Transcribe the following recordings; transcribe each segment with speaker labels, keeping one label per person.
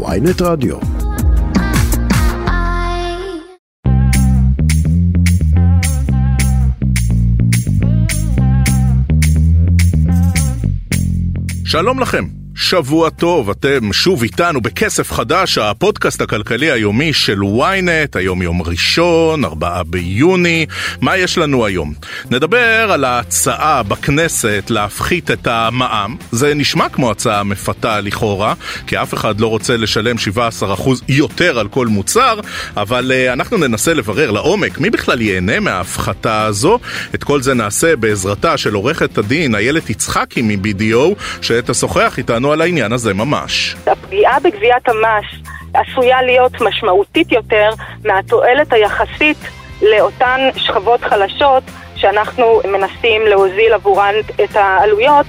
Speaker 1: ויינט רדיו. שלום לכם. שבוע טוב, אתם שוב איתנו בכסף חדש, הפודקאסט הכלכלי היומי של ynet, היום יום ראשון, 4 ביוני. מה יש לנו היום? נדבר על ההצעה בכנסת להפחית את המע"מ. זה נשמע כמו הצעה מפתה לכאורה, כי אף אחד לא רוצה לשלם 17% יותר על כל מוצר, אבל uh, אנחנו ננסה לברר לעומק מי בכלל ייהנה מההפחתה הזו. את כל זה נעשה בעזרתה של עורכת הדין איילת יצחקי מ-BDO, שתשוחח איתנו. איתנו על העניין הזה ממש.
Speaker 2: הפגיעה בגביית המס עשויה להיות משמעותית יותר מהתועלת היחסית לאותן שכבות חלשות שאנחנו מנסים להוזיל עבורן את העלויות.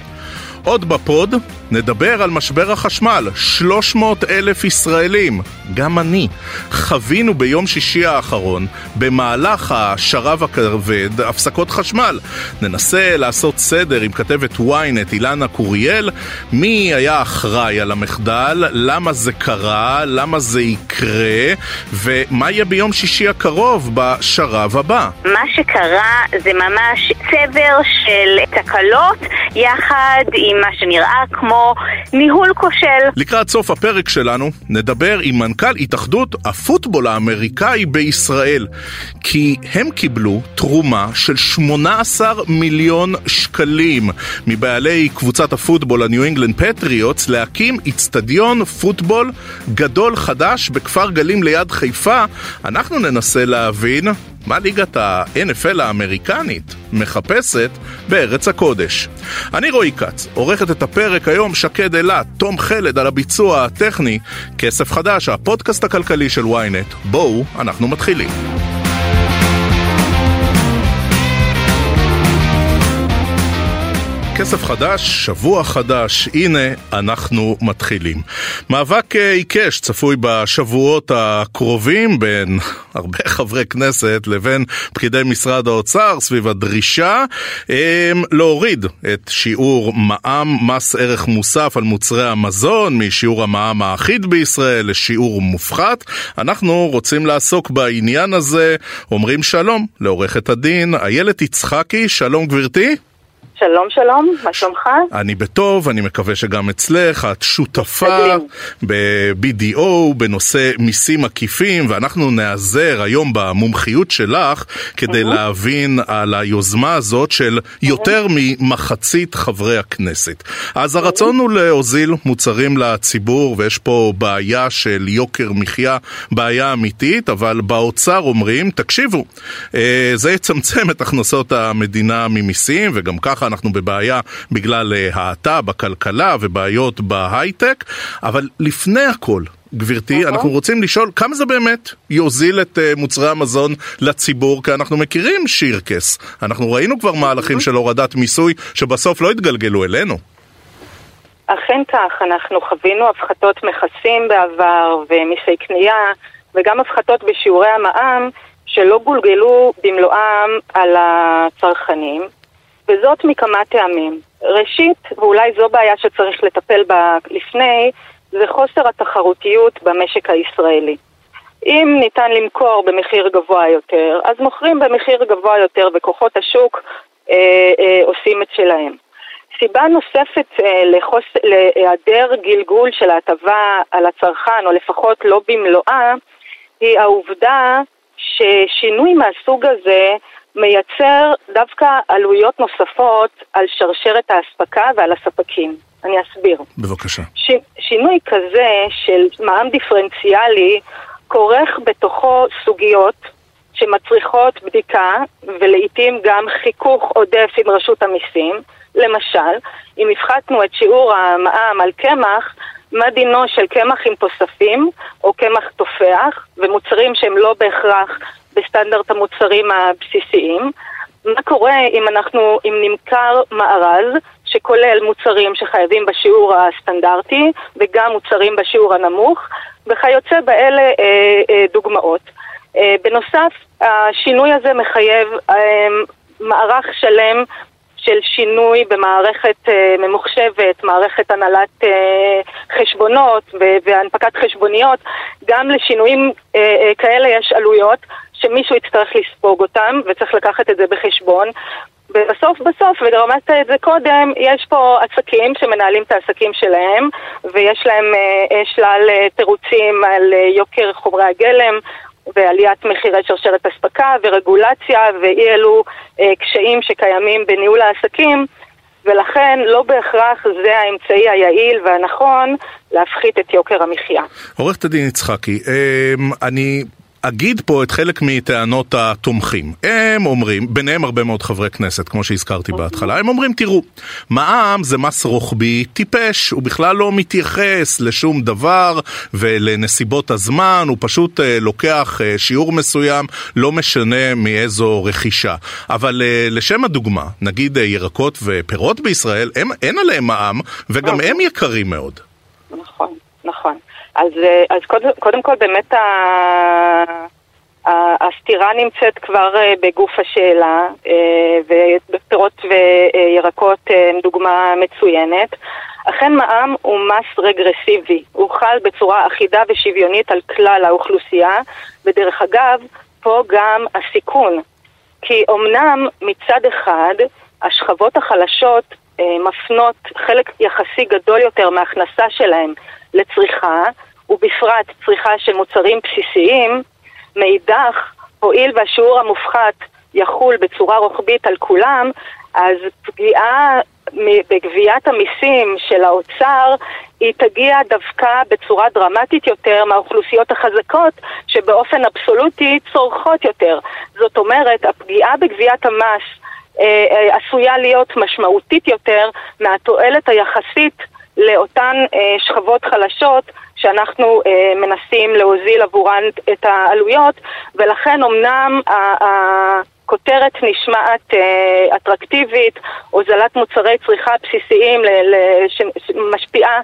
Speaker 1: עוד בפוד נדבר על משבר החשמל, 300 אלף ישראלים, גם אני, חווינו ביום שישי האחרון, במהלך השרב הכבד, הפסקות חשמל. ננסה לעשות סדר עם כתבת ynet אילנה קוריאל, מי היה אחראי על המחדל, למה זה קרה, למה זה יקרה, ומה יהיה ביום שישי הקרוב בשרב הבא.
Speaker 3: מה שקרה זה ממש צבר של תקלות יחד עם מה שנראה כמו ניהול כושל.
Speaker 1: לקראת סוף הפרק שלנו נדבר עם מנכ"ל התאחדות הפוטבול האמריקאי בישראל, כי הם קיבלו תרומה של 18 מיליון שקלים מבעלי קבוצת הפוטבול הניו אינגלנד פטריוטס להקים איצטדיון פוטבול גדול חדש בכפר גלים ליד חיפה. אנחנו ננסה להבין מה ליגת ה-NFL האמריקנית מחפשת בארץ הקודש. אני רועי כץ, עורכת את הפרק היום שקד אילת, תום חלד על הביצוע הטכני, כסף חדש, הפודקאסט הכלכלי של ynet. בואו, אנחנו מתחילים. כסף חדש, שבוע חדש, הנה אנחנו מתחילים. מאבק אה, עיקש צפוי בשבועות הקרובים בין הרבה חברי כנסת לבין פקידי משרד האוצר סביב הדרישה הם, להוריד את שיעור מע"מ, מס ערך מוסף על מוצרי המזון, משיעור המע"מ האחיד בישראל לשיעור מופחת. אנחנו רוצים לעסוק בעניין הזה, אומרים שלום לעורכת הדין איילת יצחקי, שלום גברתי.
Speaker 2: שלום שלום, מה שלומך?
Speaker 1: אני בטוב, אני מקווה שגם אצלך, את שותפה ב-BDO בנושא מיסים עקיפים, ואנחנו נעזר היום במומחיות שלך כדי. להבין על היוזמה הזאת של יותר. ממחצית חברי הכנסת. אז הרצון הוא להוזיל מוצרים לציבור, ויש פה בעיה של יוקר מחיה, בעיה אמיתית, אבל באוצר אומרים, תקשיבו, אה, זה יצמצם את הכנסות המדינה ממיסים, וגם ככה אנחנו בבעיה בגלל אה, האטה בכלכלה ובעיות בהייטק, אבל לפני הכל, גברתי, נכון. אנחנו רוצים לשאול כמה זה באמת יוזיל את uh, מוצרי המזון לציבור, כי אנחנו מכירים שירקס. אנחנו ראינו כבר מהלכים של הורדת מיסוי שבסוף לא התגלגלו אלינו.
Speaker 2: אכן כך, אנחנו חווינו הפחתות מכסים בעבר ומיסי קנייה וגם הפחתות בשיעורי המע"מ שלא גולגלו במלואם על הצרכנים. וזאת מכמה טעמים. ראשית, ואולי זו בעיה שצריך לטפל בה לפני, זה חוסר התחרותיות במשק הישראלי. אם ניתן למכור במחיר גבוה יותר, אז מוכרים במחיר גבוה יותר וכוחות השוק אה, אה, עושים את שלהם. סיבה נוספת אה, לחוס... להיעדר גלגול של ההטבה על הצרכן, או לפחות לא במלואה, היא העובדה ששינוי מהסוג הזה מייצר דווקא עלויות נוספות על שרשרת האספקה ועל הספקים. אני אסביר.
Speaker 1: בבקשה.
Speaker 2: ש, שינוי כזה של מע"מ דיפרנציאלי כורך בתוכו סוגיות שמצריכות בדיקה ולעיתים גם חיכוך עודף עם רשות המיסים. למשל, אם הפחתנו את שיעור המע"מ על קמח, מה דינו של קמח עם תוספים או קמח תופח ומוצרים שהם לא בהכרח בסטנדרט המוצרים הבסיסיים. מה קורה אם אנחנו, אם נמכר מארז שכולל מוצרים שחייבים בשיעור הסטנדרטי וגם מוצרים בשיעור הנמוך וכיוצא באלה אה, אה, דוגמאות. אה, בנוסף, השינוי הזה מחייב אה, מערך שלם של שינוי במערכת אה, ממוחשבת, מערכת הנהלת אה, חשבונות והנפקת חשבוניות, גם לשינויים אה, אה, כאלה יש עלויות שמישהו יצטרך לספוג אותם וצריך לקחת את זה בחשבון. ובסוף בסוף, ורמזת את זה קודם, יש פה עסקים שמנהלים את העסקים שלהם ויש להם אה, שלל אה, תירוצים על אה, יוקר חומרי הגלם ועליית מחירי שרשרת אספקה ורגולציה ואי אלו אה, קשיים שקיימים בניהול העסקים ולכן לא בהכרח זה האמצעי היעיל והנכון להפחית את יוקר המחיה.
Speaker 1: עורכת הדין יצחקי, אה, אני אגיד פה את חלק מטענות התומכים. הם אומרים, ביניהם הרבה מאוד חברי כנסת, כמו שהזכרתי אוקיי. בהתחלה, הם אומרים, תראו, מע"מ זה מס רוחבי טיפש, הוא בכלל לא מתייחס לשום דבר ולנסיבות הזמן, הוא פשוט uh, לוקח uh, שיעור מסוים, לא משנה מאיזו רכישה. אבל uh, לשם הדוגמה, נגיד uh, ירקות ופירות בישראל, הם, אין עליהם מע"מ, וגם אוקיי. הם יקרים מאוד.
Speaker 2: נכון, נכון. אז, אז קודם, קודם כל באמת ה... הסתירה נמצאת כבר אה, בגוף השאלה, אה, ופירות וירקות אה, הם דוגמה מצוינת. אכן מע"מ הוא מס רגרסיבי, הוא חל בצורה אחידה ושוויונית על כלל האוכלוסייה, ודרך אגב, פה גם הסיכון. כי אמנם מצד אחד השכבות החלשות מפנות חלק יחסי גדול יותר מההכנסה שלהם לצריכה, ובפרט צריכה של מוצרים בסיסיים, מאידך, הואיל והשיעור המופחת יחול בצורה רוחבית על כולם, אז פגיעה בגביית המיסים של האוצר היא תגיע דווקא בצורה דרמטית יותר מהאוכלוסיות החזקות שבאופן אבסולוטי צורכות יותר. זאת אומרת, הפגיעה בגביית המס אה, אה, עשויה להיות משמעותית יותר מהתועלת היחסית לאותן אה, שכבות חלשות שאנחנו אה, מנסים להוזיל עבורן את העלויות, ולכן אמנם הכותרת נשמעת אה, אטרקטיבית, הוזלת מוצרי צריכה בסיסיים שמשפיעה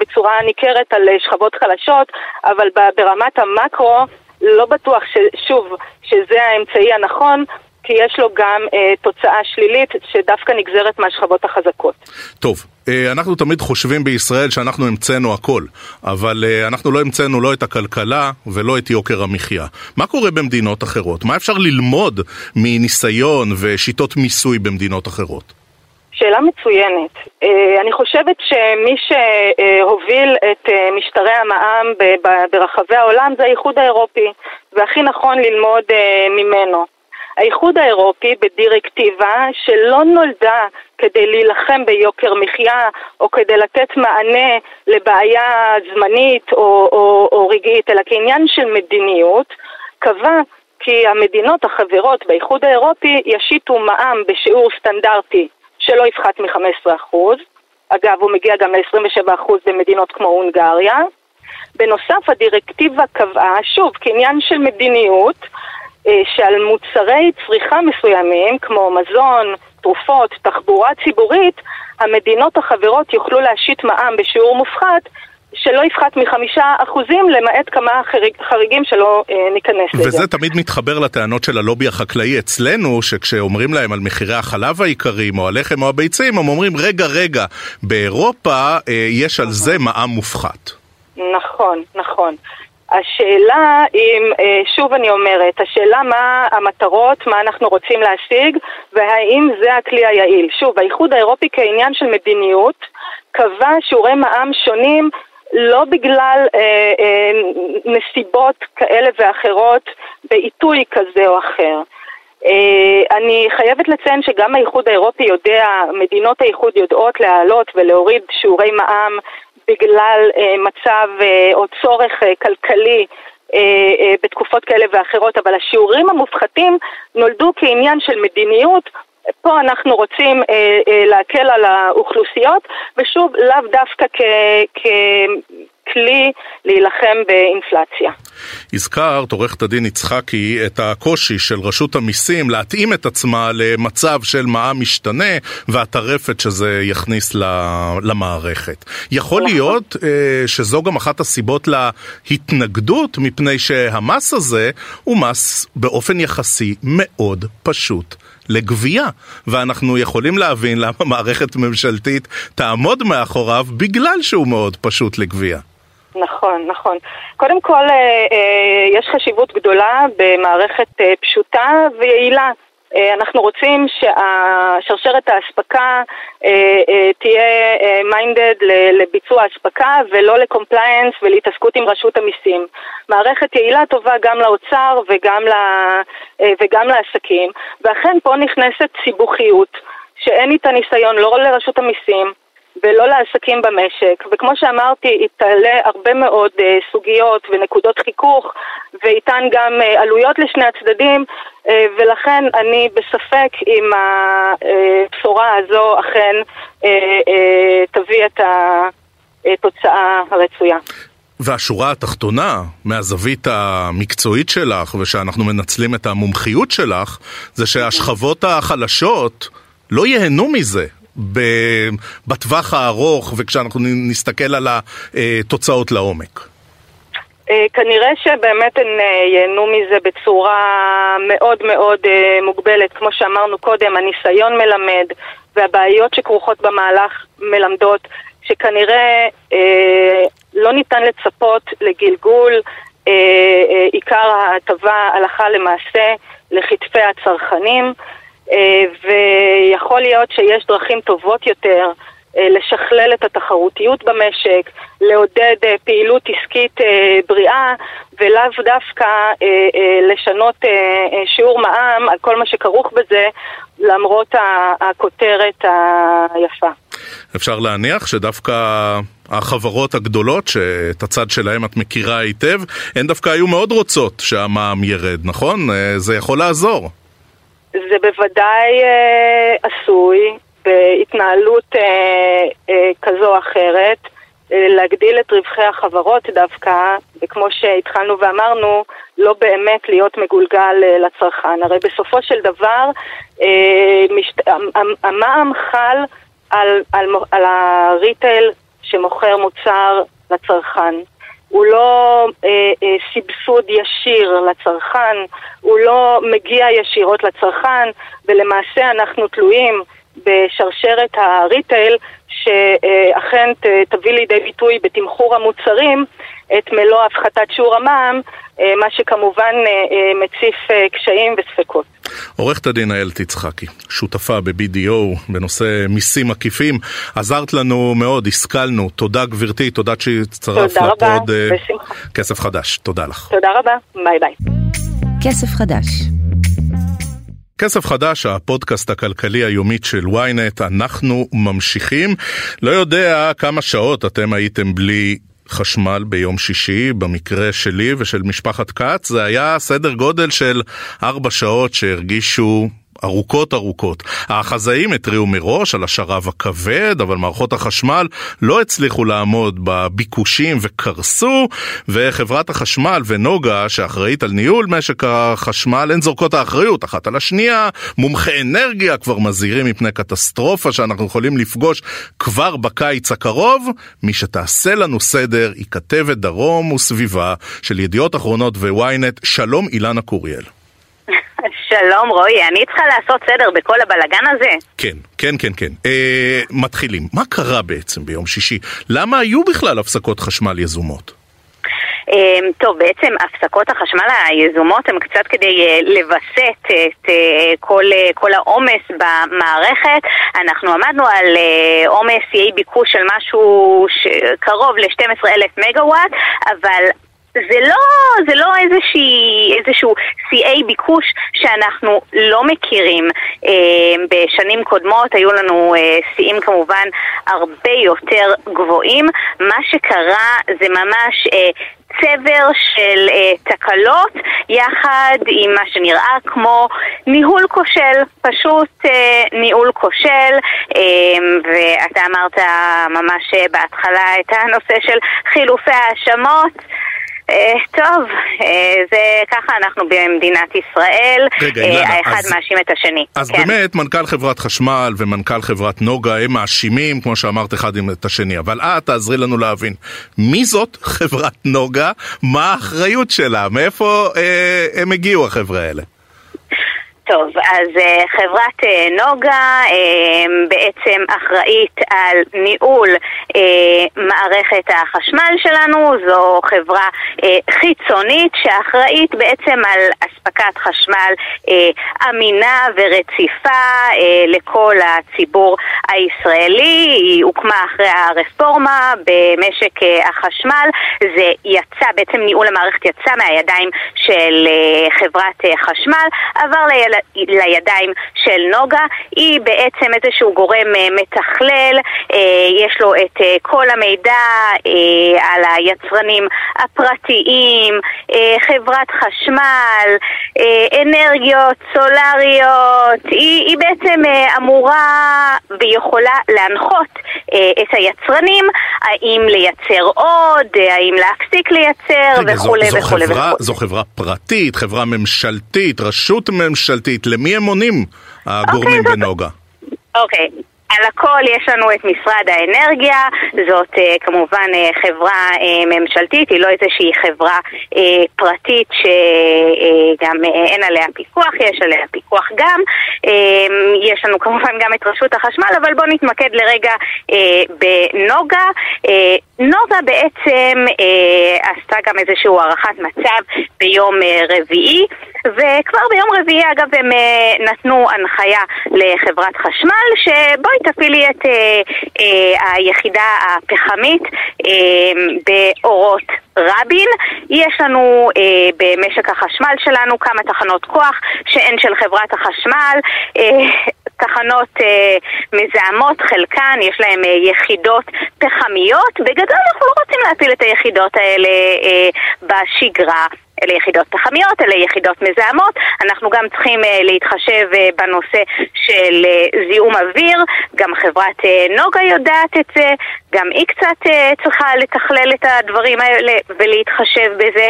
Speaker 2: בצורה ניכרת על שכבות חלשות, אבל ברמת המקרו לא בטוח, שוב, שזה האמצעי הנכון. כי יש לו גם אה, תוצאה שלילית שדווקא נגזרת מהשכבות החזקות.
Speaker 1: טוב, אה, אנחנו תמיד חושבים בישראל שאנחנו המצאנו הכל, אבל אה, אנחנו לא המצאנו לא את הכלכלה ולא את יוקר המחיה. מה קורה במדינות אחרות? מה אפשר ללמוד מניסיון ושיטות מיסוי במדינות אחרות?
Speaker 2: שאלה מצוינת. אה, אני חושבת שמי שהוביל את משטרי המע"מ ברחבי העולם זה האיחוד האירופי, והכי נכון ללמוד ממנו. האיחוד האירופי בדירקטיבה שלא נולדה כדי להילחם ביוקר מחיה או כדי לתת מענה לבעיה זמנית או, או, או רגעית, אלא כעניין של מדיניות, קבע כי המדינות החברות באיחוד האירופי ישיתו מע"מ בשיעור סטנדרטי שלא יפחת מ-15%, אגב הוא מגיע גם ל-27% במדינות כמו הונגריה. בנוסף הדירקטיבה קבעה, שוב, כעניין של מדיניות, שעל מוצרי צריכה מסוימים, כמו מזון, תרופות, תחבורה ציבורית, המדינות החברות יוכלו להשית מע"מ בשיעור מופחת שלא יפחת מחמישה אחוזים, למעט כמה חריג, חריגים שלא אה, ניכנס
Speaker 1: לזה. וזה תמיד מתחבר לטענות של הלובי החקלאי אצלנו, שכשאומרים להם על מחירי החלב העיקריים, או הלחם או הביצים, הם אומרים, רגע, רגע, באירופה אה, יש על זה מע"מ מופחת.
Speaker 2: נכון, נכון. השאלה אם, אה, שוב אני אומרת, השאלה מה המטרות, מה אנחנו רוצים להשיג והאם זה הכלי היעיל. שוב, האיחוד האירופי כעניין של מדיניות קבע שיעורי מע"מ שונים לא בגלל אה, אה, נסיבות כאלה ואחרות בעיתוי כזה או אחר. Uh, אני חייבת לציין שגם האיחוד האירופי יודע, מדינות האיחוד יודעות להעלות ולהוריד שיעורי מע"מ בגלל אה, מצב אה, או צורך אה, כלכלי בתקופות כאלה ואחרות, אבל השיעורים המופחתים נולדו כעניין של מדיניות. פה אנחנו רוצים אה, אה, להקל על האוכלוסיות, ושוב, לאו דווקא ככלי להילחם באינפלציה.
Speaker 1: הזכרת, עורכת הדין יצחקי, את הקושי של רשות המיסים להתאים את עצמה למצב של מע"מ משתנה והטרפת שזה יכניס למערכת. יכול נכון. להיות אה, שזו גם אחת הסיבות להתנגדות, מפני שהמס הזה הוא מס באופן יחסי מאוד פשוט לגבייה, ואנחנו יכולים להבין למה מערכת ממשלתית תעמוד מאחוריו בגלל שהוא מאוד פשוט לגבייה.
Speaker 2: נכון, נכון. קודם כל, אה, אה, יש חשיבות גדולה במערכת אה, פשוטה ויעילה. אנחנו רוצים ששרשרת האספקה תהיה minded לביצוע אספקה ולא ל compliance ולהתעסקות עם רשות המיסים. מערכת יעילה טובה גם לאוצר וגם, וגם לעסקים, ואכן פה נכנסת סיבוכיות שאין איתה ניסיון לא לרשות המיסים ולא לעסקים במשק. וכמו שאמרתי, היא תעלה הרבה מאוד uh, סוגיות ונקודות חיכוך, ואיתן גם uh, עלויות לשני הצדדים, uh, ולכן אני בספק אם הבשורה הזו אכן uh, uh, תביא את התוצאה הרצויה.
Speaker 1: והשורה התחתונה, מהזווית המקצועית שלך, ושאנחנו מנצלים את המומחיות שלך, זה שהשכבות החלשות לא ייהנו מזה. בטווח הארוך וכשאנחנו נסתכל על התוצאות לעומק?
Speaker 2: אה, כנראה שבאמת הן אה, ייהנו מזה בצורה מאוד מאוד אה, מוגבלת. כמו שאמרנו קודם, הניסיון מלמד והבעיות שכרוכות במהלך מלמדות שכנראה לא ניתן לצפות לגלגול עיקר ההטבה הלכה למעשה לכתפי הצרכנים. ויכול להיות שיש דרכים טובות יותר אה, לשכלל את התחרותיות במשק, לעודד אה, פעילות עסקית בריאה ולאו דווקא לשנות שיעור מע"מ על כל מה שכרוך בזה למרות הכותרת היפה.
Speaker 1: אפשר להניח שדווקא החברות הגדולות, שאת הצד שלהם את מכירה היטב, הן דווקא היו מאוד רוצות שהמע"מ ירד, נכון? זה יכול לעזור.
Speaker 2: זה בוודאי אה, עשוי בהתנהלות אה, אה, כזו או אחרת אה, להגדיל את רווחי החברות דווקא, וכמו שהתחלנו ואמרנו, לא באמת להיות מגולגל אה, לצרכן. הרי בסופו של דבר אה, משת... המע"מ חל על, על, על הריטייל שמוכר מוצר לצרכן. הוא לא אה, אה, סבסוד ישיר לצרכן, הוא לא מגיע ישירות לצרכן, ולמעשה אנחנו תלויים בשרשרת הריטייל שאכן תביא לידי ביטוי בתמחור המוצרים את מלוא הפחתת שיעור המע"מ, אה, מה שכמובן אה, אה, מציף קשיים וספקות.
Speaker 1: עורכת הדין איילת יצחקי, שותפה ב-BDO בנושא מיסים עקיפים, עזרת לנו מאוד, השכלנו, תודה גברתי, תודה שהצטרפת לפוד כסף חדש, תודה לך.
Speaker 2: תודה רבה, ביי ביי.
Speaker 4: כסף חדש
Speaker 1: כסף חדש, הפודקאסט הכלכלי היומית של ynet, אנחנו ממשיכים. לא יודע כמה שעות אתם הייתם בלי חשמל ביום שישי, במקרה שלי ושל משפחת כץ, זה היה סדר גודל של ארבע שעות שהרגישו ארוכות ארוכות. החזאים התריעו מראש על השרב הכבד, אבל מערכות החשמל לא הצליחו לעמוד בביקושים וקרסו, וחברת החשמל ונוגה, שאחראית על ניהול משק החשמל, הן זורקות האחריות אחת על השנייה. מומחי אנרגיה כבר מזהירים מפני קטסטרופה שאנחנו יכולים לפגוש כבר בקיץ הקרוב. מי שתעשה לנו סדר היא כתבת דרום וסביבה של ידיעות אחרונות וויינט. שלום אילנה קוריאל.
Speaker 3: שלום רועי, אני צריכה לעשות סדר בכל הבלגן הזה?
Speaker 1: כן, כן, כן, כן. אה, מתחילים. מה קרה בעצם ביום שישי? למה היו בכלל הפסקות חשמל יזומות?
Speaker 3: אה, טוב, בעצם הפסקות החשמל היזומות הן קצת כדי אה, לווסת את אה, כל, כל העומס במערכת. אנחנו עמדנו על עומס יהי ביקוש של משהו קרוב ל-12,000 מגוואט, אבל זה לא, זה לא איזושהי, איזשהו שיאי ביקוש שאנחנו לא מכירים. אה, בשנים קודמות היו לנו אה, שיאים כמובן הרבה יותר גבוהים. מה שקרה זה ממש אה, צבר של אה, תקלות יחד עם מה שנראה כמו ניהול כושל, פשוט אה, ניהול כושל אה, ואתה אמרת ממש בהתחלה את הנושא של חילופי האשמות טוב, אה, זה ככה אנחנו במדינת ישראל, רגע, אילנה, אה, האחד אז, מאשים את השני.
Speaker 1: אז כן. באמת, מנכ"ל חברת חשמל ומנכ"ל חברת נוגה הם מאשימים, כמו שאמרת, אחד עם את השני. אבל את תעזרי לנו להבין, מי זאת חברת נוגה? מה האחריות שלה? מאיפה אה, הם הגיעו, החבר'ה האלה?
Speaker 3: טוב, אז uh, חברת uh, נוגה uh, בעצם אחראית על ניהול uh, מערכת החשמל שלנו, זו חברה uh, חיצונית שאחראית בעצם על אספקת חשמל uh, אמינה ורציפה uh, לכל הציבור הישראלי. היא הוקמה אחרי הרפורמה במשק uh, החשמל, זה יצא, בעצם ניהול המערכת יצא מהידיים של uh, חברת uh, חשמל, עבר ליל... לידיים של נוגה. היא בעצם איזשהו גורם אה, מתכלל, אה, יש לו את אה, כל המידע על היצרנים הפרטיים, חברת חשמל, אנרגיות סולריות. היא, היא בעצם אמורה ויכולה להנחות את היצרנים האם לייצר עוד, האם להפסיק לייצר וכולי וכולי וכולי.
Speaker 1: זו חברה פרטית, חברה ממשלתית, רשות ממשלתית, למי הם עונים הגורמים okay, בנוגה?
Speaker 3: אוקיי, okay. על הכל יש לנו את משרד האנרגיה, זאת uh, כמובן uh, חברה uh, ממשלתית, היא לא איזושהי חברה פרטית שגם אין עליה פיקוח, יש עליה פיקוח גם. יש לנו כמובן גם את רשות החשמל, אבל בואו נתמקד לרגע בנוגה. נוגה בעצם uh, עשתה גם איזושהי הערכת מצב ביום uh, רביעי, וכבר ביום רביעי אגב הם uh, נתנו הנחיה לחברת חשמל שבואי תפעילי את אה, אה, היחידה הפחמית אה, באורות רבין. יש לנו אה, במשק החשמל שלנו כמה תחנות כוח שהן של חברת החשמל. אה, תחנות אה, מזהמות, חלקן יש להן אה, יחידות פחמיות. בגדול אנחנו לא רוצים להפיל את היחידות האלה אה, בשגרה. אלה יחידות פחמיות, אלה יחידות מזהמות. אנחנו גם צריכים uh, להתחשב uh, בנושא של uh, זיהום אוויר, גם חברת uh, נוגה יודעת את זה, גם היא קצת uh, צריכה לתכלל את הדברים האלה ולהתחשב בזה.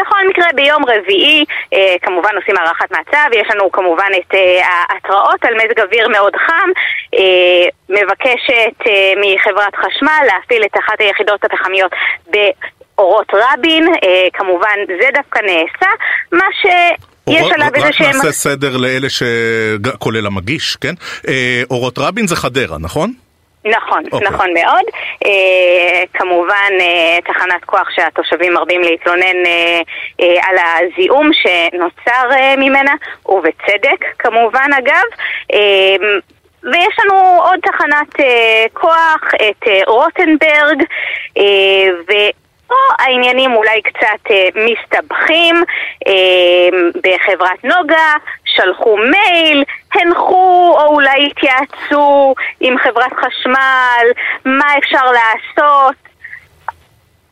Speaker 3: בכל מקרה, ביום רביעי, אה, כמובן עושים הערכת מצב, יש לנו כמובן את אה, ההתראות על מזג אוויר מאוד חם, אה, מבקשת אה, מחברת חשמל להפעיל את אחת היחידות הפחמיות ב... אורות רבין, אה, כמובן זה דווקא נעשה, מה ש... יש עליו איזה שהם...
Speaker 1: רק נעשה סדר לאלה ש... כולל המגיש, כן? אה, אורות רבין זה חדרה, נכון?
Speaker 3: נכון, okay. אוקיי. נכון מאוד. אה, כמובן, אה, תחנת כוח שהתושבים מרבים להתלונן אה, אה, על הזיהום שנוצר אה, ממנה, ובצדק כמובן אגב. אה, ויש לנו עוד תחנת אה, כוח, את אה, רוטנברג, אה, ו... פה העניינים אולי קצת אה, מסתבכים אה, בחברת נוגה, שלחו מייל, התייעצו עם חברת חשמל, מה אפשר לעשות.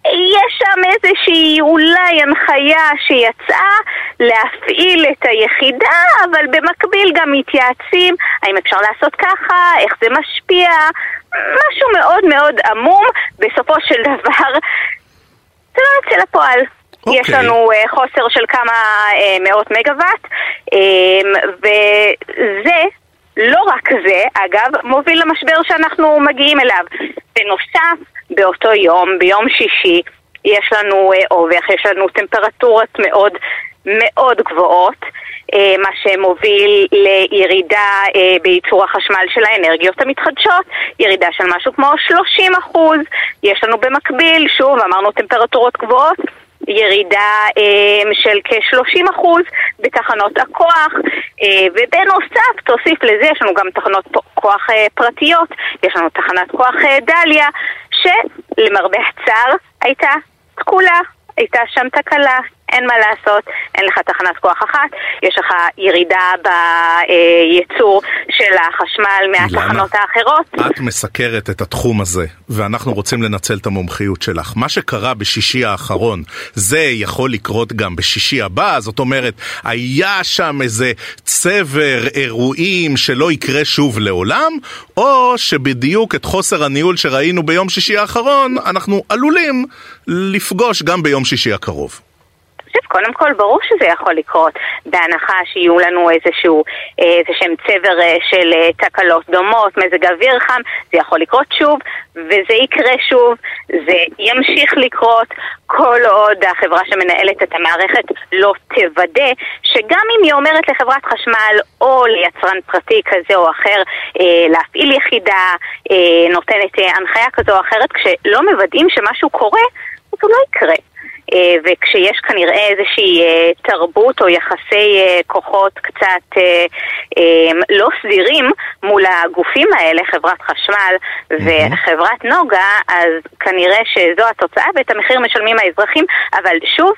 Speaker 3: יש שם איזושהי אולי הנחיה שיצאה להפעיל את היחידה, אבל במקביל גם מתייעצים האם אפשר לעשות ככה, איך זה משפיע, משהו מאוד מאוד עמום. בסופו של דבר זה לא יוצא לפועל. Okay. יש אוקיי. לנו uh, חוסר של כמה uh, מאות מגוואט, um, וזה, לא רק זה, אגב, מוביל למשבר שאנחנו מגיעים אליו. בנוסף, באותו יום, ביום שישי, יש לנו uh, אובך, יש לנו טמפרטורות מאוד מאוד גבוהות, אה, מה שמוביל לירידה אה, בייצור החשמל של האנרגיות המתחדשות, ירידה של משהו כמו 30 אחוז. יש לנו במקביל, שוב, אמרנו טמפרטורות גבוהות, ירידה אה, של כ-30% בתחנות הכוח, אה, ובנוסף, תוסיף לזה, יש לנו גם תחנות כוח אה, פרטיות, יש לנו תחנת כוח אה, דליה, שלמרבה הצער הייתה תקולה, הייתה שם תקלה, אין מה לעשות, אין לך תחנת כוח אחת, יש לך ירידה בייצור של החשמל מהתחנות האחרות.
Speaker 1: את מסקרת את התחום הזה, ואנחנו רוצים לנצל את המומחיות שלך. מה שקרה בשישי האחרון, זה יכול לקרות גם בשישי הבא, זאת אומרת, היה שם איזה צבר אירועים שלא יקרה שוב לעולם, או שבדיוק את חוסר הניהול שראינו ביום שישי האחרון, אנחנו עלולים לפגוש גם ביום שישי הקרוב.
Speaker 3: תקציב, קודם כל ברור שזה יכול לקרות, בהנחה שיהיו לנו איזשהו, איזה שהם צבר של תקלות דומות, מזג אוויר חם, זה יכול לקרות שוב, וזה יקרה שוב, זה ימשיך לקרות כל עוד החברה שמנהלת את המערכת לא תוודא שגם אם היא אומרת לחברת חשמל או ליצרן פרטי כזה או אחר אה, להפעיל יחידה, אה, נותנת אה, הנחיה כזו או אחרת, כשלא מוודאים שמשהו קורה, הוא לא יקרה. אה, וכשיש כנראה איזושהי אה, תרבות או יחסי אה, כוחות קצת לא סדירים מול הגופים האלה, חברת חשמל וחברת נוגה, אז כנראה שזו התוצאה ואת המחיר משלמים האזרחים, אבל שוב,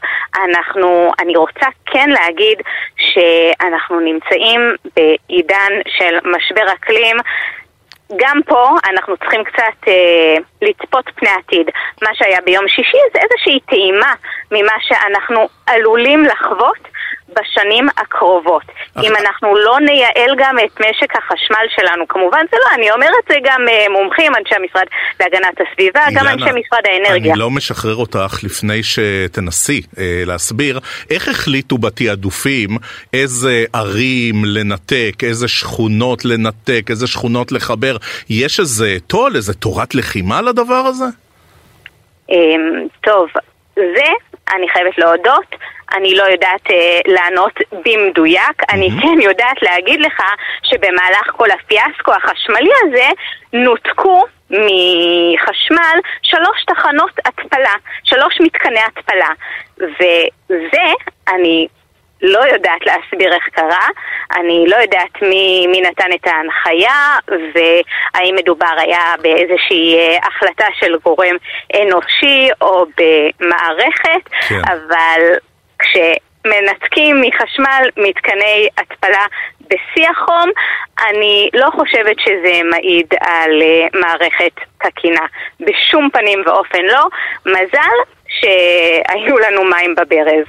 Speaker 3: אנחנו, אני רוצה כן להגיד שאנחנו נמצאים בעידן של משבר אקלים גם פה אנחנו צריכים קצת אה, לצפות פני עתיד. מה שהיה ביום שישי זה איזושהי טעימה ממה שאנחנו עלולים לחוות בשנים הקרובות. אך... אם אנחנו לא נייעל גם את משק החשמל שלנו, כמובן זה לא, אני אומרת זה גם אה, מומחים, אנשי המשרד להגנת הסביבה, אילנה, גם אנשי משרד האנרגיה.
Speaker 1: אני לא משחרר אותך לפני שתנסי אה, להסביר איך החליטו בתעדופים איזה ערים לנתק, איזה שכונות לנתק, איזה שכונות לחבר. יש איזה תו"ל, איזה תורת לחימה לדבר הזה?
Speaker 3: אמ, טוב, זה, אני חייבת להודות, אני לא יודעת אה, לענות במדויק, mm-hmm. אני כן יודעת להגיד לך שבמהלך כל הפיאסקו החשמלי הזה נותקו מחשמל שלוש תחנות התפלה, שלוש מתקני התפלה. וזה, אני לא יודעת להסביר איך קרה, אני לא יודעת מי, מי נתן את ההנחיה והאם מדובר היה באיזושהי אה, החלטה של גורם אנושי או במערכת, כן. אבל כשמנתקים מחשמל מתקני התפלה בשיא החום, אני לא חושבת שזה מעיד על uh, מערכת תקינה. בשום פנים ואופן לא. מזל שהיו לנו מים בברז.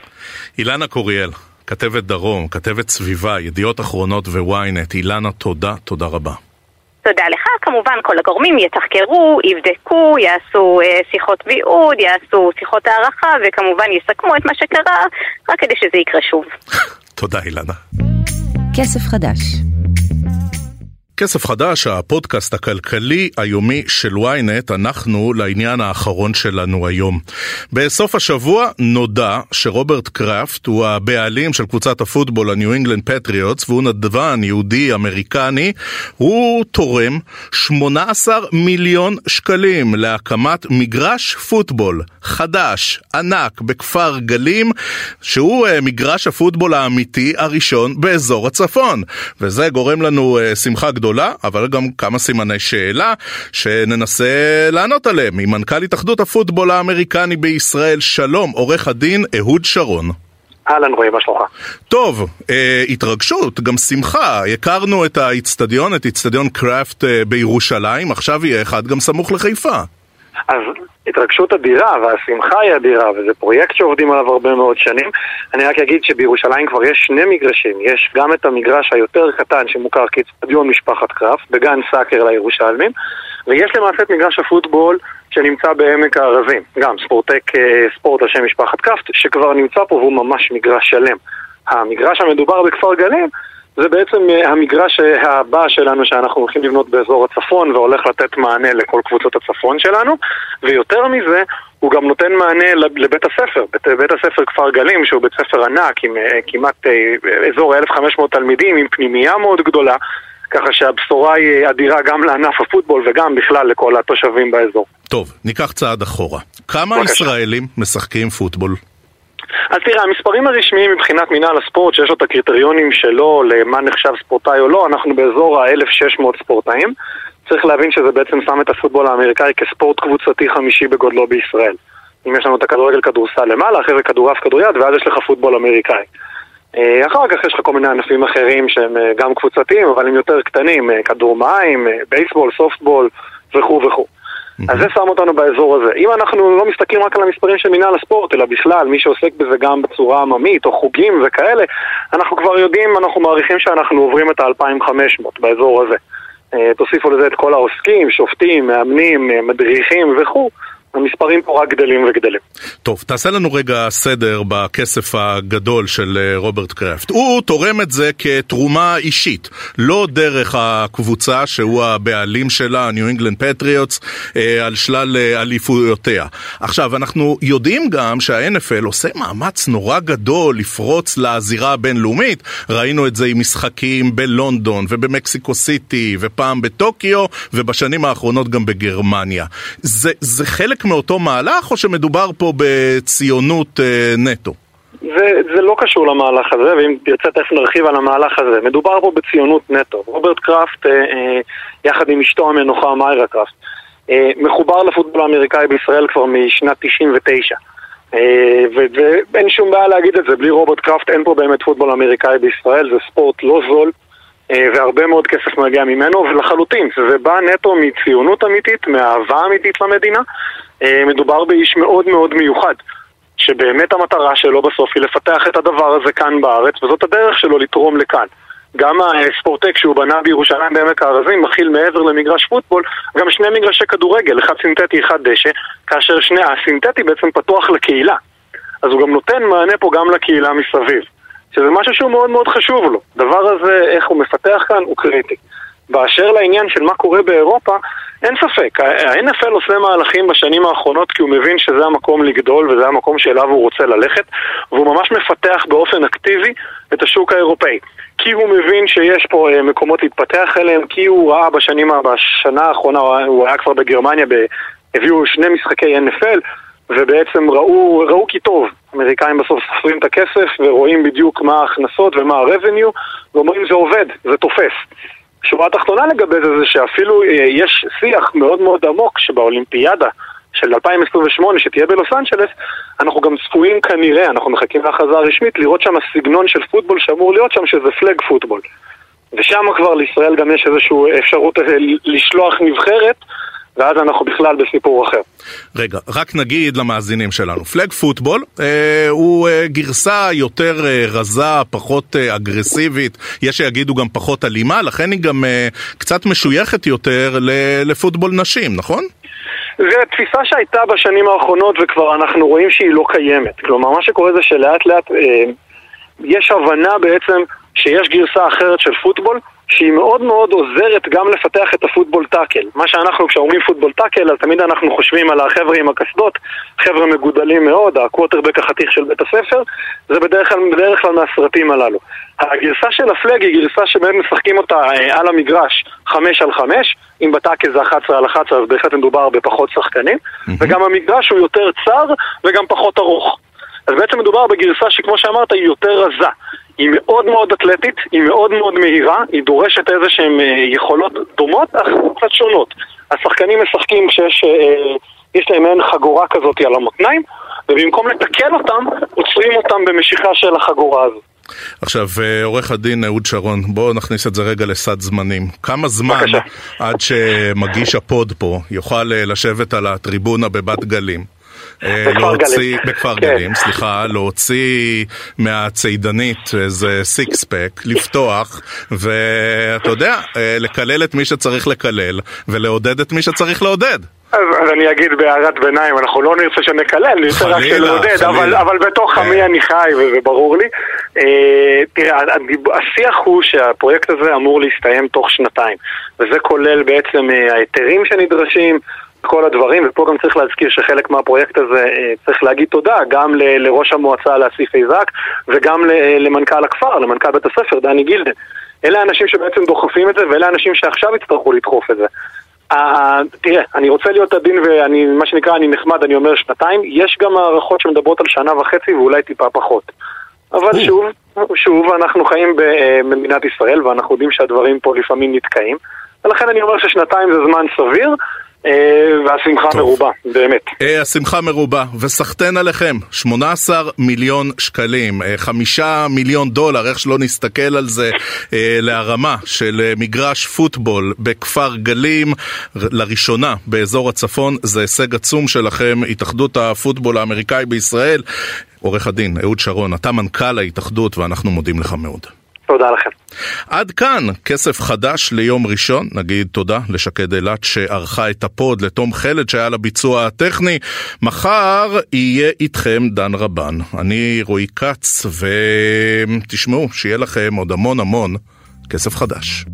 Speaker 1: אילנה קוריאל, כתבת דרום, כתבת סביבה, ידיעות אחרונות וויינט. אילנה, תודה, תודה רבה.
Speaker 3: תודה לך. כמובן כל הגורמים יתחקרו, יבדקו, יעשו אה, שיחות ויעוד, יעשו שיחות הערכה וכמובן יסכמו את מה שקרה רק כדי שזה יקרה שוב.
Speaker 1: תודה אילנה.
Speaker 4: כסף חדש
Speaker 1: כסף חדש, הפודקאסט הכלכלי היומי של ynet, אנחנו לעניין האחרון שלנו היום. בסוף השבוע נודע שרוברט קראפט הוא הבעלים של קבוצת הפוטבול הניו אינגלנד פטריוטס והוא נדבן יהודי אמריקני, הוא תורם 18 מיליון שקלים להקמת מגרש פוטבול חדש, ענק, בכפר גלים, שהוא אה, מגרש הפוטבול האמיתי הראשון באזור הצפון. וזה גורם לנו אה, שמחה גדולה. גדולה, אבל גם כמה סימני שאלה שננסה לענות עליהם. עם מנכ"ל התאחדות הפוטבול האמריקני בישראל, שלום, עורך הדין אהוד שרון.
Speaker 5: אהלן רועי, מה שלומך?
Speaker 1: טוב, אה, התרגשות, גם שמחה. הכרנו את האיצטדיון, את איצטדיון קראפט אה, בירושלים, עכשיו יהיה אחד גם סמוך לחיפה.
Speaker 5: אז התרגשות אדירה והשמחה היא אדירה וזה פרויקט שעובדים עליו הרבה מאוד שנים. אני רק אגיד שבירושלים כבר יש שני מגרשים. יש גם את המגרש היותר קטן שמוכר כאצטדיון משפחת קראפט בגן סאקר לירושלמים ויש למעשה את מגרש הפוטבול שנמצא בעמק הארזים. גם ספורטק אה, ספורט על שם משפחת קראפט שכבר נמצא פה והוא ממש מגרש שלם. המגרש המדובר בכפר גלים זה בעצם אה, המגרש אה, הבא שלנו שאנחנו הולכים לבנות באזור הצפון והולך לתת מענה לכל קבוצות הצפון שלנו ויותר מזה, הוא גם נותן מענה לבית הספר, בית, בית הספר כפר גלים שהוא בית ספר ענק עם uh, כמעט אזור 1,500 תלמידים עם פנימייה מאוד גדולה ככה שהבשורה היא אדירה גם לענף הפוטבול וגם בכלל לכל התושבים באזור.
Speaker 1: טוב, ניקח צעד אחורה. כמה בבקשה. ישראלים משחקים פוטבול?
Speaker 5: אז תראה, המספרים הרשמיים מבחינת מינהל הספורט, שיש לו את הקריטריונים שלו למה נחשב ספורטאי או לא, אנחנו באזור ה-1600 ספורטאים. צריך להבין שזה בעצם שם את הפוטבול האמריקאי כספורט קבוצתי חמישי בגודלו בישראל. אם יש לנו את הכדורגל כדורסל למעלה, אחרי זה כדורעף כדוריד, ואז יש לך פוטבול אמריקאי. אה, אחר כך יש לך כל מיני ענפים אחרים שהם אה, גם קבוצתיים, אבל הם יותר קטנים, אה, כדור מים, בייסבול, סופטבול וכו' וכו'. אז זה שם אותנו באזור הזה. אם אנחנו לא מסתכלים רק על המספרים של מינהל הספורט, אלא בכלל, מי שעוסק בזה גם בצורה עממית, או חוגים וכאלה, אנחנו כבר יודעים, אנחנו מעריכים שאנחנו עוברים את ה-2500 באזור הזה. אה, תוסיפו לזה את כל העוסקים, שופטים, מאמנים, אה, מדריכים וכו', המספרים פה רק גדלים וגדלים.
Speaker 1: טוב, תעשה לנו רגע סדר בכסף הגדול של אה, רוברט קראפט. הוא תורם את זה כתרומה אישית, לא דרך הקבוצה שהוא הבעלים שלה, New England Patriots, אה, על שלל אה, אליפויותיה. עכשיו, אנחנו יודעים גם שה-NFL עושה מאמץ נורא גדול לפרוץ לזירה הבינלאומית. ראינו את זה עם משחקים בלונדון ובמקסיקו סיטי, ופעם בטוקיו, ובשנים האחרונות גם בגרמניה. זה, זה חלק מאותו מהלך, או שמדובר פה בציונות אה, נטו?
Speaker 5: זה, זה לא קשור למהלך הזה, ואם תרצה תכף נרחיב על המהלך הזה. מדובר פה בציונות נטו. רוברט קראפט, אה, אה, יחד עם אשתו המנוחה מיירה קראפט, אה, מחובר לפוטבול האמריקאי בישראל כבר משנת 99. אה, ואין שום בעיה להגיד את זה, בלי רוברט קראפט אין פה באמת פוטבול אמריקאי בישראל, זה ספורט לא זול. אה, והרבה מאוד כסף מגיע ממנו, ולחלוטין, זה בא נטו מציונות אמיתית, מאהבה אמיתית למדינה. אה, מדובר באיש מאוד מאוד מיוחד, שבאמת המטרה שלו בסוף היא לפתח את הדבר הזה כאן בארץ, וזאת הדרך שלו לתרום לכאן. גם הספורטק שהוא בנה בירושלים בעמק הארזים מכיל מעבר למגרש פוטבול גם שני מגרשי כדורגל, אחד סינתטי, אחד דשא, כאשר שני, הסינתטי בעצם פתוח לקהילה. אז הוא גם נותן מענה פה גם לקהילה מסביב. שזה משהו שהוא מאוד מאוד חשוב לו. דבר הזה, איך הוא מפתח כאן, הוא קריטי. באשר לעניין של מה קורה באירופה, אין ספק, ה-NFL עושה מהלכים בשנים האחרונות כי הוא מבין שזה המקום לגדול וזה המקום שאליו הוא רוצה ללכת והוא ממש מפתח באופן אקטיבי את השוק האירופאי כי הוא מבין שיש פה אה, מקומות להתפתח אליהם, כי הוא ראה בשנים, בשנה האחרונה, הוא היה כבר בגרמניה, הביאו שני משחקי NFL ובעצם ראו, ראו כי טוב, אמריקאים בסוף סופרים את הכסף ורואים בדיוק מה ההכנסות ומה ה-revenue ואומרים זה עובד, זה תופס. שורה התחתונה לגבי זה זה שאפילו אה, יש שיח מאוד מאוד עמוק שבאולימפיאדה של 2028 שתהיה בלוס אנג'לס אנחנו גם צפויים כנראה, אנחנו מחכים להכרזה הרשמית לראות שם הסגנון של פוטבול שאמור להיות שם שזה פלג פוטבול ושם כבר לישראל גם יש איזושהי אפשרות אה, לשלוח נבחרת ואז אנחנו בכלל בסיפור אחר.
Speaker 1: רגע, רק נגיד למאזינים שלנו, פלג פוטבול אה, הוא אה, גרסה יותר אה, רזה, פחות אה, אגרסיבית, יש שיגידו גם פחות אלימה, לכן היא גם אה, קצת משויכת יותר לפוטבול נשים, נכון?
Speaker 5: זו תפיסה שהייתה בשנים האחרונות וכבר אנחנו רואים שהיא לא קיימת. כלומר, מה שקורה זה שלאט לאט אה, יש הבנה בעצם שיש גרסה אחרת של פוטבול שהיא מאוד מאוד עוזרת גם לפתח את הפוטבול tackle. מה שאנחנו, כשאומרים פוטבול tackle, אז תמיד אנחנו חושבים על החבר'ה עם הקסדות, חבר'ה מגודלים מאוד, הקווטרבק החתיך של בית הספר, זה בדרך כלל, בדרך כלל מהסרטים הללו. הגרסה של ה flag היא גרסה שבאמת משחקים אותה אה, על המגרש 5 על 5, אם ב tackle זה 11 על 11 אז בהחלט מדובר בפחות שחקנים, mm-hmm. וגם המגרש הוא יותר צר וגם פחות ארוך. אז בעצם מדובר בגרסה שכמו שאמרת היא יותר רזה. היא מאוד מאוד אתלטית, היא מאוד מאוד מהירה, היא דורשת איזה שהן אה, יכולות דומות, אך קצת שונות. השחקנים משחקים כשיש אה, יש להם מעין חגורה כזאת על המותניים, ובמקום לתקן אותם, עוצרים אותם במשיכה של החגורה הזו.
Speaker 1: עכשיו, אה, עורך הדין אהוד שרון, בואו נכניס את זה רגע לסד זמנים. כמה זמן בקשה. עד שמגיש הפוד פה יוכל לשבת על הטריבונה בבת גלים?
Speaker 5: אה, להוציא,
Speaker 1: בכפר כן. גלים, סליחה, להוציא מהצידנית איזה סיקס פק, לפתוח, ואתה יודע, אה, לקלל את מי שצריך לקלל, ולעודד את מי שצריך לעודד.
Speaker 5: אז, אז אני אגיד בהערת ביניים, אנחנו לא נרצה שנקלל, נרצה רק לעודד, אבל, אבל בתוך עמי כן. אני חי וזה ברור לי. אה, תראה, השיח הוא שהפרויקט הזה אמור להסתיים תוך שנתיים, וזה כולל בעצם אה, ההיתרים שנדרשים, כל הדברים, ופה גם צריך להזכיר שחלק מהפרויקט הזה אה, צריך להגיד תודה גם ל- לראש המועצה לאסיף איזק וגם ל- למנכ"ל הכפר, למנכ"ל בית הספר, דני גילדן. אלה האנשים שבעצם דוחפים את זה, ואלה האנשים שעכשיו יצטרכו לדחוף את זה. תראה, אני רוצה להיות עדין ואני, מה שנקרא, אני נחמד, אני אומר שנתיים, יש גם הערכות שמדברות על שנה וחצי ואולי טיפה פחות. אבל שוב, שוב, אנחנו חיים במדינת ישראל ואנחנו יודעים שהדברים פה לפעמים נתקעים, ולכן אני אומר ששנתיים זה זמן סביר. אה, והשמחה טוב. מרובה, באמת.
Speaker 1: אה, השמחה מרובה, וסחטיין עליכם, 18 מיליון שקלים, 5 אה, מיליון דולר, איך שלא נסתכל על זה, להרמה של מגרש פוטבול בכפר גלים, לראשונה באזור הצפון, זה הישג עצום שלכם, התאחדות הפוטבול האמריקאי בישראל. עורך הדין, אהוד שרון, אתה מנכ"ל ההתאחדות ואנחנו מודים לך מאוד.
Speaker 5: תודה לכם.
Speaker 1: עד כאן כסף חדש ליום ראשון. נגיד תודה לשקד אילת שערכה את הפוד, לתום חלד שהיה לביצוע הטכני. מחר יהיה איתכם דן רבן. אני רועי כץ, ותשמעו, שיהיה לכם עוד המון המון כסף חדש.